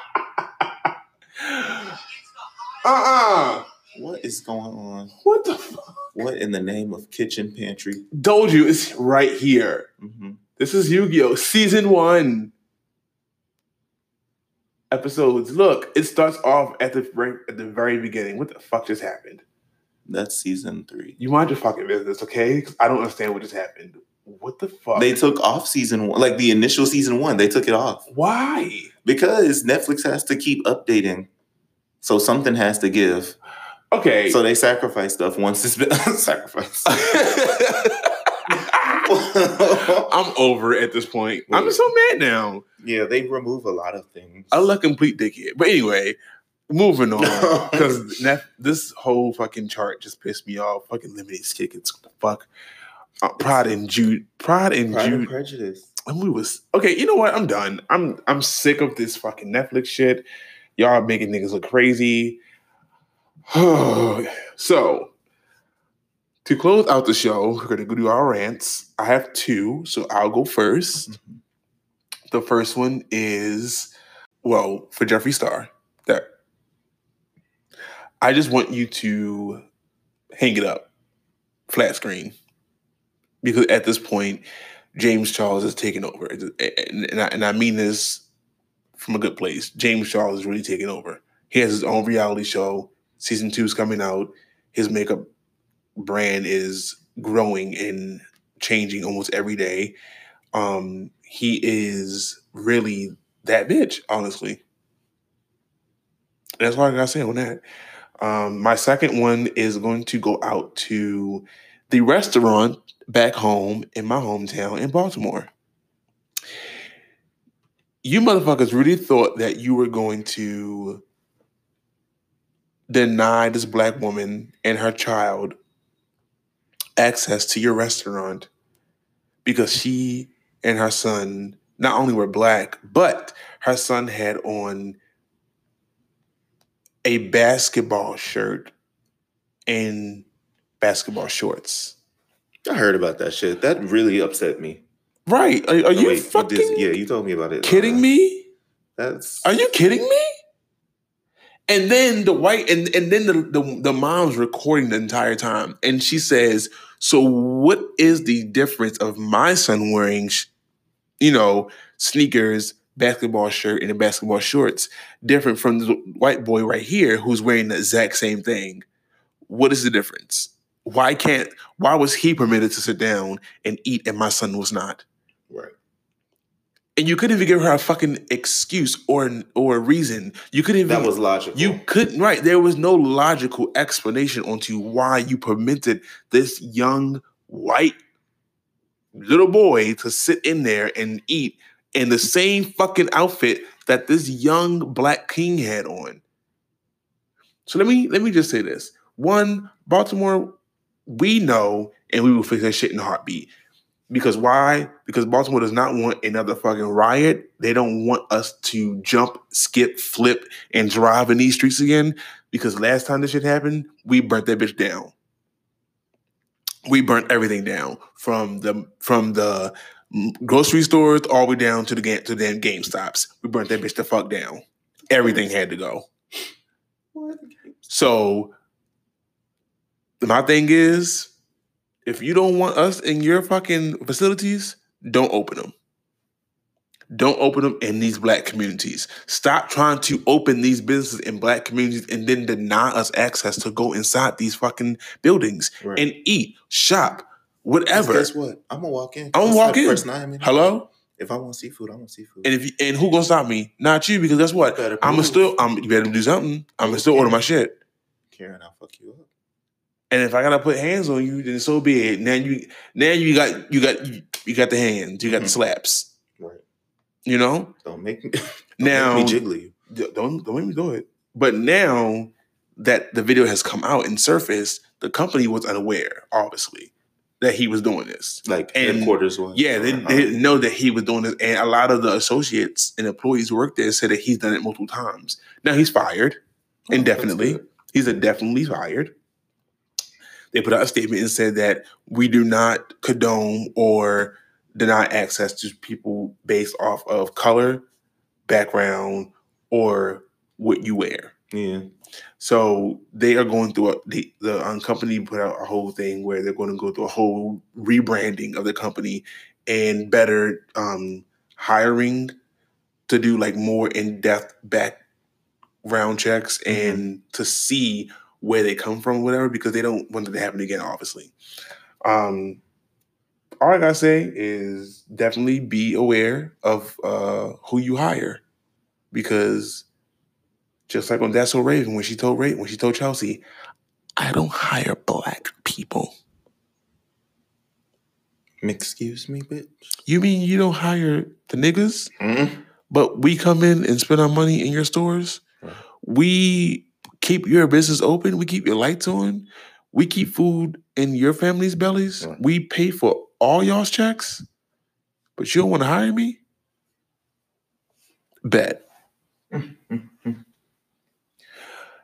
uh-uh. What is going on? What the fuck? What in the name of kitchen pantry? Told you it's right here. hmm This is Yu-Gi-Oh! Season one. Episodes. Look, it starts off at the very, at the very beginning. What the fuck just happened? That's season three. You mind your fucking business, okay? I don't understand what just happened. What the fuck? They took off season one, like the initial season one. They took it off Why? because Netflix has to keep updating, so something has to give. Okay. So they sacrifice stuff once it's been sacrificed. I'm over it at this point. I'm so mad now. yeah, they remove a lot of things. I look complete dickhead. But anyway, moving on. Because this whole fucking chart just pissed me off. Fucking limited the fuck? Uh, Pride and Jude. Pride and Pride and Prejudice. And we was okay. You know what? I'm done. I'm I'm sick of this fucking Netflix shit. Y'all making niggas look crazy. so to close out the show, we're gonna go do our rants. I have two, so I'll go first. The first one is well for Jeffree Star. I just want you to hang it up, flat screen, because at this point, James Charles is taking over, and, and, I, and I mean this from a good place. James Charles is really taking over. He has his own reality show. Season two is coming out. His makeup brand is growing and changing almost every day. Um, he is really that bitch, honestly. That's all I gotta say on that. Um, my second one is going to go out to the restaurant back home in my hometown in Baltimore. You motherfuckers really thought that you were going to deny this black woman and her child access to your restaurant because she and her son not only were black, but her son had on a basketball shirt and basketball shorts. I heard about that shit. That really upset me. Right. Are, are Oh, you wait, fucking this- yeah, you told me about it. kidding Uh, me? That's Are you kidding me? And then the white and, and then the, the the mom's recording the entire time. And she says, So what is the difference of my son wearing sh- you know, sneakers, basketball shirt, and a basketball shorts, different from the white boy right here who's wearing the exact same thing? What is the difference? Why can't why was he permitted to sit down and eat and my son was not? right. And you couldn't even give her a fucking excuse or or a reason. You couldn't even That was logical. you couldn't right. There was no logical explanation onto why you permitted this young white little boy to sit in there and eat in the same fucking outfit that this young black king had on. So let me let me just say this. One, Baltimore, we know and we will fix that shit in a heartbeat. Because why? Because Baltimore does not want another fucking riot. They don't want us to jump, skip, flip, and drive in these streets again. Because last time this shit happened, we burnt that bitch down. We burnt everything down from the from the grocery stores all the way down to the game to the damn Game Stops. We burnt that bitch the fuck down. Everything had to go. So my thing is, if you don't want us in your fucking facilities, don't open them. Don't open them in these black communities. Stop trying to open these businesses in black communities and then deny us access to go inside these fucking buildings Right. and eat, shop, whatever. Guess what? I'm gonna walk in. I'm gonna walk in. First minutes. Hello? If I want seafood, I want seafood. And if you, and who gonna stop me? Not you, because guess what? I'm gonna still I'm you better do something. I'm gonna still order my shit. Karen, I'll fuck you up. And if I gotta put hands on you, then so be it. Now you now you got you got you, you got the hands, you got the Mhm. slaps. Right. You know? Don't make me. Don't Now make me you. don't don't make me do it. But now that the video has come out and surfaced, the company was unaware, obviously, that he was doing this. Like And- headquarters was. Yeah, they, Uh-huh. they didn't know that he was doing this, and a lot of the associates and employees who work there said that he's done it multiple times. Now he's fired, Oh, indefinitely. He's indefinitely fired. They put out a statement and said that we do not condone or deny access to people based off of color, background, or what you wear. Yeah. So they are going through a, the the um, company put out a whole thing where they're going to go through a whole rebranding of the company and better um, hiring to do like more in depth background checks Mhm. and to see where they come from, whatever, because they don't want it to happen again. Obviously, um, all I gotta say is definitely be aware of uh, who you hire because just like on That's So Raven, when she told Ray, when she told Chelsea, I don't hire black people. Excuse me, bitch. You mean you don't hire the niggas, Mm. but we come in and spend our money in your stores? Right. We keep your business open. We keep your lights on. We keep food in your family's bellies. Right. We pay for all y'all's checks, but you don't want to hire me? Bet.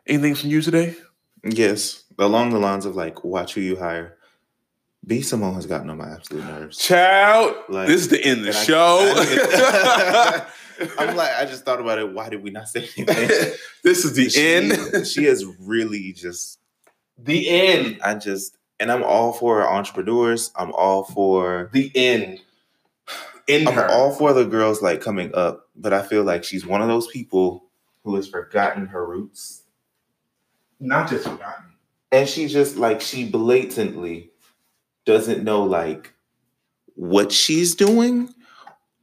Anything from you today? Yes, along the lines of like, watch who you hire. B Simone has gotten on my absolute nerves. Child, Like, this is the end of the and I- show. I- I'm like, I just thought about it. Why did we not say anything? this is the she, end. she has really just. the end. I just, and I'm all for entrepreneurs. I'm all for. The end. In I'm her. all for the girls like coming up, but I feel like she's one of those people who has forgotten her roots, Not just forgotten. and she just like she blatantly doesn't know like what she's doing,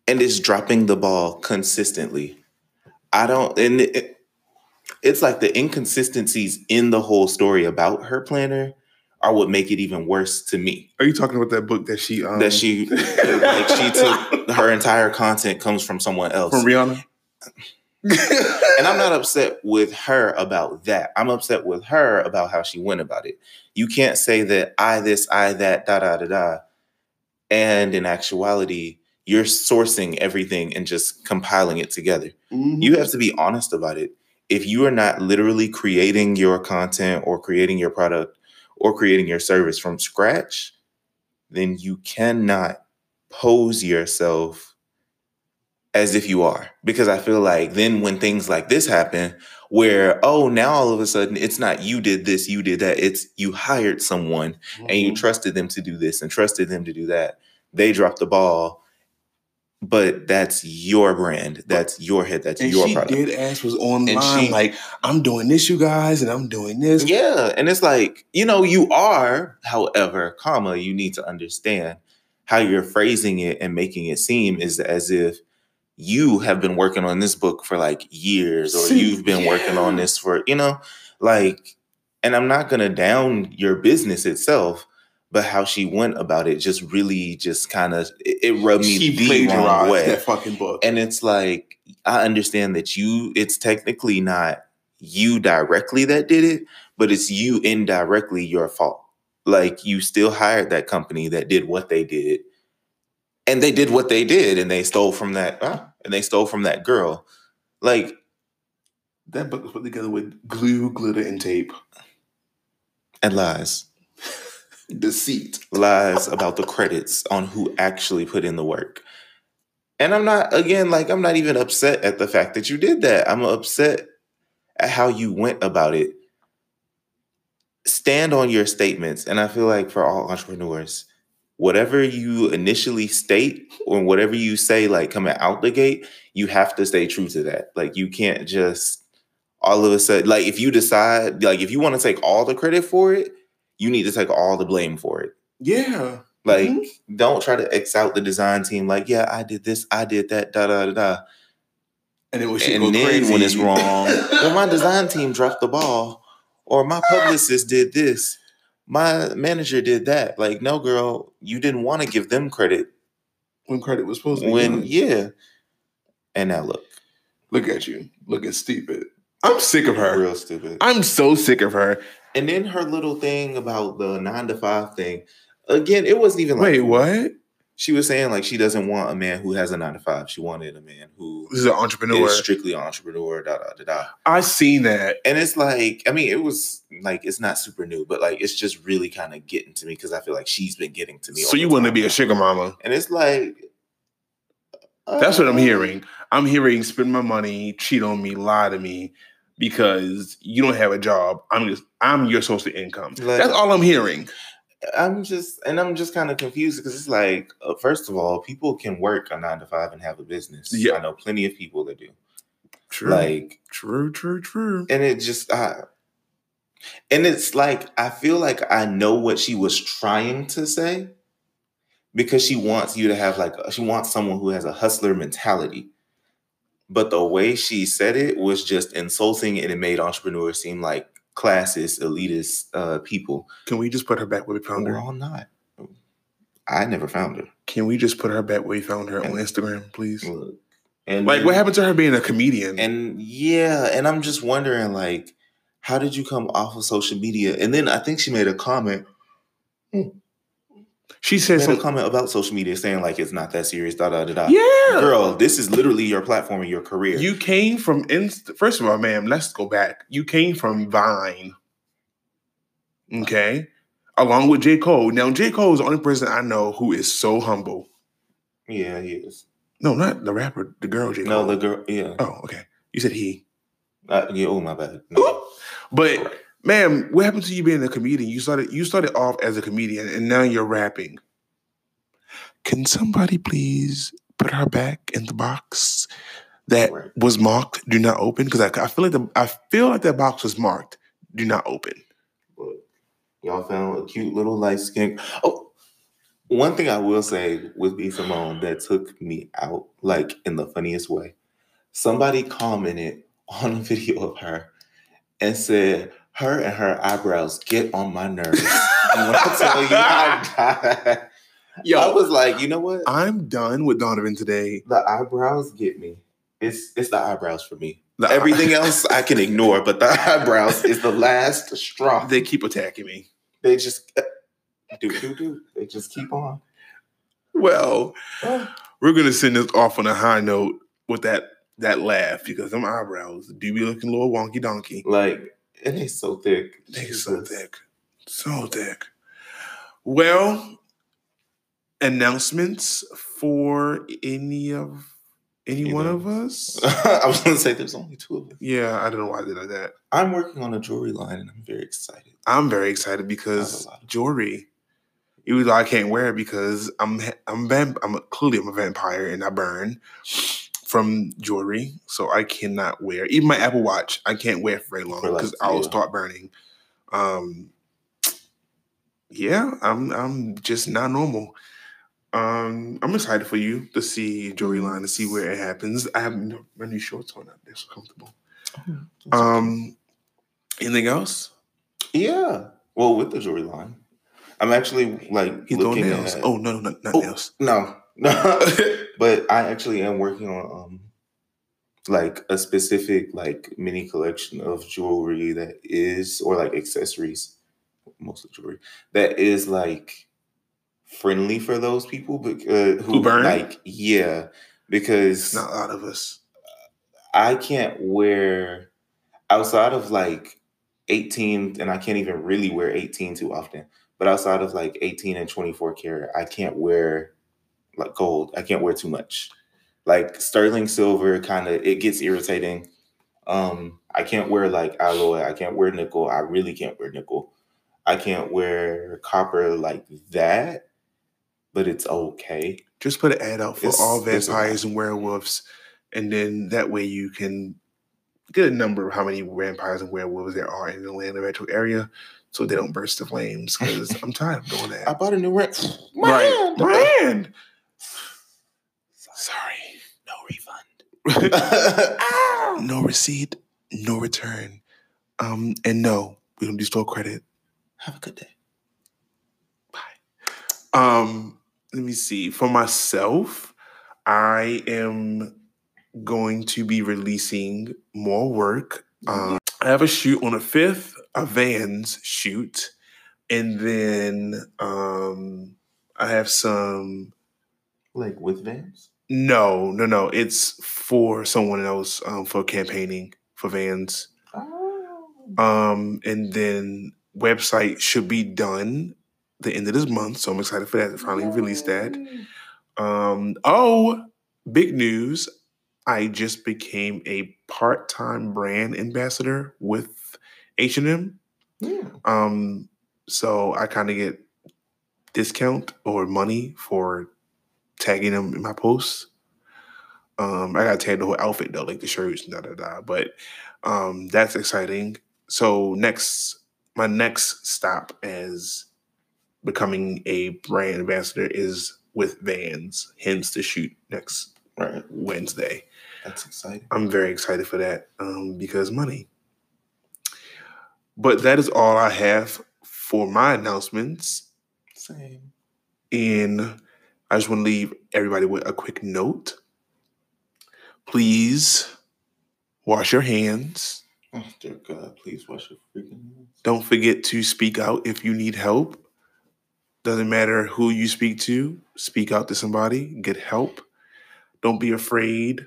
and is dropping the ball consistently. I don't, and it, it's like the inconsistencies in the whole story about her planner are what make it even worse to me. Are you talking about that book that she um, that she like she took her entire content comes from someone else. from Rihanna? And I'm not upset with her about that. I'm upset with her about how she went about it. You can't say that I this, I that, da da da da. And in actuality, you're sourcing everything and just compiling it together. Mhm. You have to be honest about it. If you are not literally creating your content or creating your product or creating your service from scratch, then you cannot pose yourself as if you are. Because I feel like then when things like this happen, where, oh, now all of a sudden it's not you did this, you did that, it's you hired someone and you Mhm. trusted them to do this and trusted them to do that. They dropped the ball, but that's your brand, that's your head, that's and your she product. did ass was online she- like I'm doing this, you guys, and I'm doing this. Yeah, and it's like you know you are, however, comma you need to understand how you're phrasing it and making it seem is as if you have been working on this book for like years or you've been working on this for you know like and i'm not gonna down your business itself but how she went about it just really just kind of it, it rubbed me She the wrong way. that fucking book. and it's like i understand that you it's technically not you directly that did it but it's you indirectly your fault. Like you still hired that company that did what they did and they did what they did and they stole from that ah, and they stole from that girl like that book was put together with glue, glitter, and tape. and lies Deceit. lies about the credits on who actually put in the work. And I'm not, again, like, I'm not even upset at the fact that you did that. I'm upset at how you went about it. Stand on your statements. And I feel like for all entrepreneurs, whatever you initially state or whatever you say, like coming out the gate, you have to stay true to that. Like, you can't just all of a sudden, like, if you decide, like, if you want to take all the credit for it, you need to take all the blame for it. Yeah. Like, Mhm. don't try to X out the design team. Like, yeah, I did this, I did that, da da da da. And when she And go then crazy, when it's wrong, well, my design team dropped the ball, or my publicist did this, my manager did that. Like, no, girl, you didn't want to give them credit when credit was supposed to be when, yeah. And now look, Look at you, looking stupid. I'm sick of her. Real stupid. I'm so sick of her. And then her little thing about the nine to five thing. Again, it wasn't even like Wait, what? She was saying like she doesn't want a man who has a nine to five. She wanted a man who is an entrepreneur. is strictly an entrepreneur. Da da da da. I seen that. And it's like, I mean, it was like it's not super new, but like it's just really kind of getting to me because I feel like she's been getting to me. So you want to be a sugar mama? And it's like That's what I'm uh, hearing. I'm hearing spend my money, cheat on me, lie to me because you don't have a job. I'm just I'm your source of income. Like- That's all I'm hearing. I'm just, and I'm just kind of confused because it's like, uh, first of all, people can work a nine to five and have a business. Yeah. I know plenty of people that do. True. Like, true, true, true. and it just, I, and it's like I feel like I know what she was trying to say because she wants you to have like she wants someone who has a hustler mentality. But the way she said it was just insulting, and it made entrepreneurs seem like classist, elitist uh, people. Can we just put her back where we found her? We're all not. I never found her. Can we just put her back where we found her on Instagram, please? Look, and Like, what happened to her being a comedian? And yeah, and I'm just wondering, like, how did you come off of social media? And then I think she made a comment, she said a comment about social media saying like it's not that serious. Da da da da. Yeah. Girl, this is literally your platform and your career. You came from Inst- first of all, ma'am, let's go back. You came from Vine. Okay. Along with J. Cole. Now, J. Cole is the only person I know who is so humble. yeah, he is. No, not the rapper, the girl J. Cole. No, the girl. Yeah. Oh, okay. You said he. Uh, yeah. Oh my bad. No. But ma'am, what happened to you being a comedian? You started you started off as a comedian and now you're rapping. Can somebody please put her back in the box that Right. was marked do not open? Because I, I feel like the I feel like that box was marked do not open. Y'all found a cute little light skin. Oh, one thing I will say with B Simone that took me out, like in the funniest way. Somebody commented on a video of her and said, "Her and her eyebrows get on my nerves." and when I tell you, I died. Yo, I was like, you know what? I'm done with Donovan today. The eyebrows get me. It's it's the eyebrows for me. The- Everything else I can ignore, but the eyebrows is the last straw. they keep attacking me. They just uh, do do do. They just keep on. Well, Oh. we're gonna send this off on a high note with that that laugh because them eyebrows do be looking a little wonky donkey. Like it ain't so thick. They so thick. So thick. Well, announcements for any of any one of us? I was gonna say there's only two of us. yeah, I don't know why I did like that. I'm working on a jewelry line and I'm very excited. I'm very excited because have a lot of- jewelry. Even though I can't wear it because I'm I'm vamp- I'm a, clearly I'm a vampire and I burn from jewelry, so I cannot wear even my Apple Watch. I can't wear it for very long because I'll yeah. start burning. Um, yeah, I'm I'm just not normal. Um, I'm excited for you to see jewelry line to see where it happens. I have no, my new shorts on. They're so comfortable. Um, anything else? yeah. Well, with the jewelry line, I'm actually like He's looking nails. at. Oh no, no, not Oh. nails. no, no. But I actually am working on um like a specific like mini collection of jewelry that is or like accessories, mostly jewelry that is like friendly for those people, but uh, who, Who burn? like yeah, because Not a lot of us. I can't wear outside of like 18, and I can't even really wear 18 too often. But outside of like 18 and 24 karat, I can't wear like gold. I can't wear too much. Like sterling silver, kind of it gets irritating. Um, I can't wear like alloy. I can't wear nickel. I really can't wear nickel. I can't wear copper like that, but it's okay. Just put an ad out for It's- all it's a lot. vampires and werewolves, and then that way you can get a number of how many vampires and werewolves there are in the land of metro area, so they don't burst the flames. Because I'm tired of doing that. I bought a new rent. right, brand. Sorry, No receipt, no return, um, and no, we don't do store credit. Have a good day. Bye. Um, let me see. For myself, I am going to be releasing more work. Um, I have a shoot on the fifth, a Vans shoot, and then um, I have some. Like with Vans? No, no, no. It's for someone else um, for campaigning for Vans. Oh. Um, and then website should be done the end of this month, so I'm excited for that to finally release that. Um, oh, big news! I just became a part-time brand ambassador with H and M. Yeah. Um, so I kind of get discount or money for tagging them in my posts. Um, I got to tag the whole outfit though, like the shirts, da da da. But um, that's exciting. So next, my next stop as becoming a brand ambassador is with Vans. Hence the shoot next Right. Wednesday. That's exciting. I'm very excited for that um, because money. But that is all I have for my announcements. Same. And I just want to leave everybody with a quick note. Please wash your hands. Oh, dear God, please wash your freaking hands. Don't forget to speak out if you need help. Doesn't matter who you speak to, speak out to somebody, get help. Don't be afraid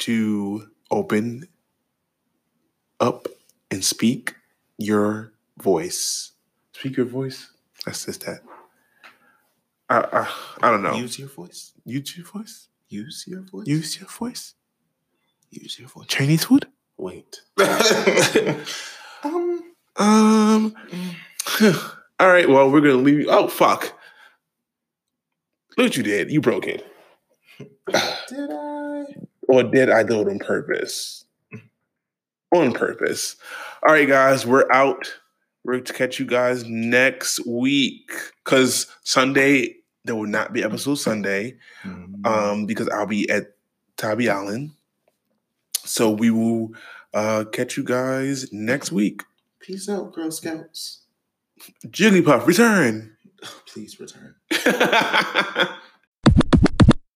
to open up and speak your voice. Speak your voice. That's just that. I I, I don't know. Use your voice. Use your voice. Use your voice. Use your voice. Use your voice. Chinese food. Wait. um. Um. All right. Well, we're gonna leave. Oh fuck! Look what you did. You broke it. Did I? Or did I do it on purpose? On purpose. All right, guys. We're out. We're to catch you guys next week because Sunday there will not be episode Sunday Mm. um, because I'll be at Tybee Island. So we will uh, catch you guys next week. Peace out, Girl Scouts. Jigglypuff, return. Please return.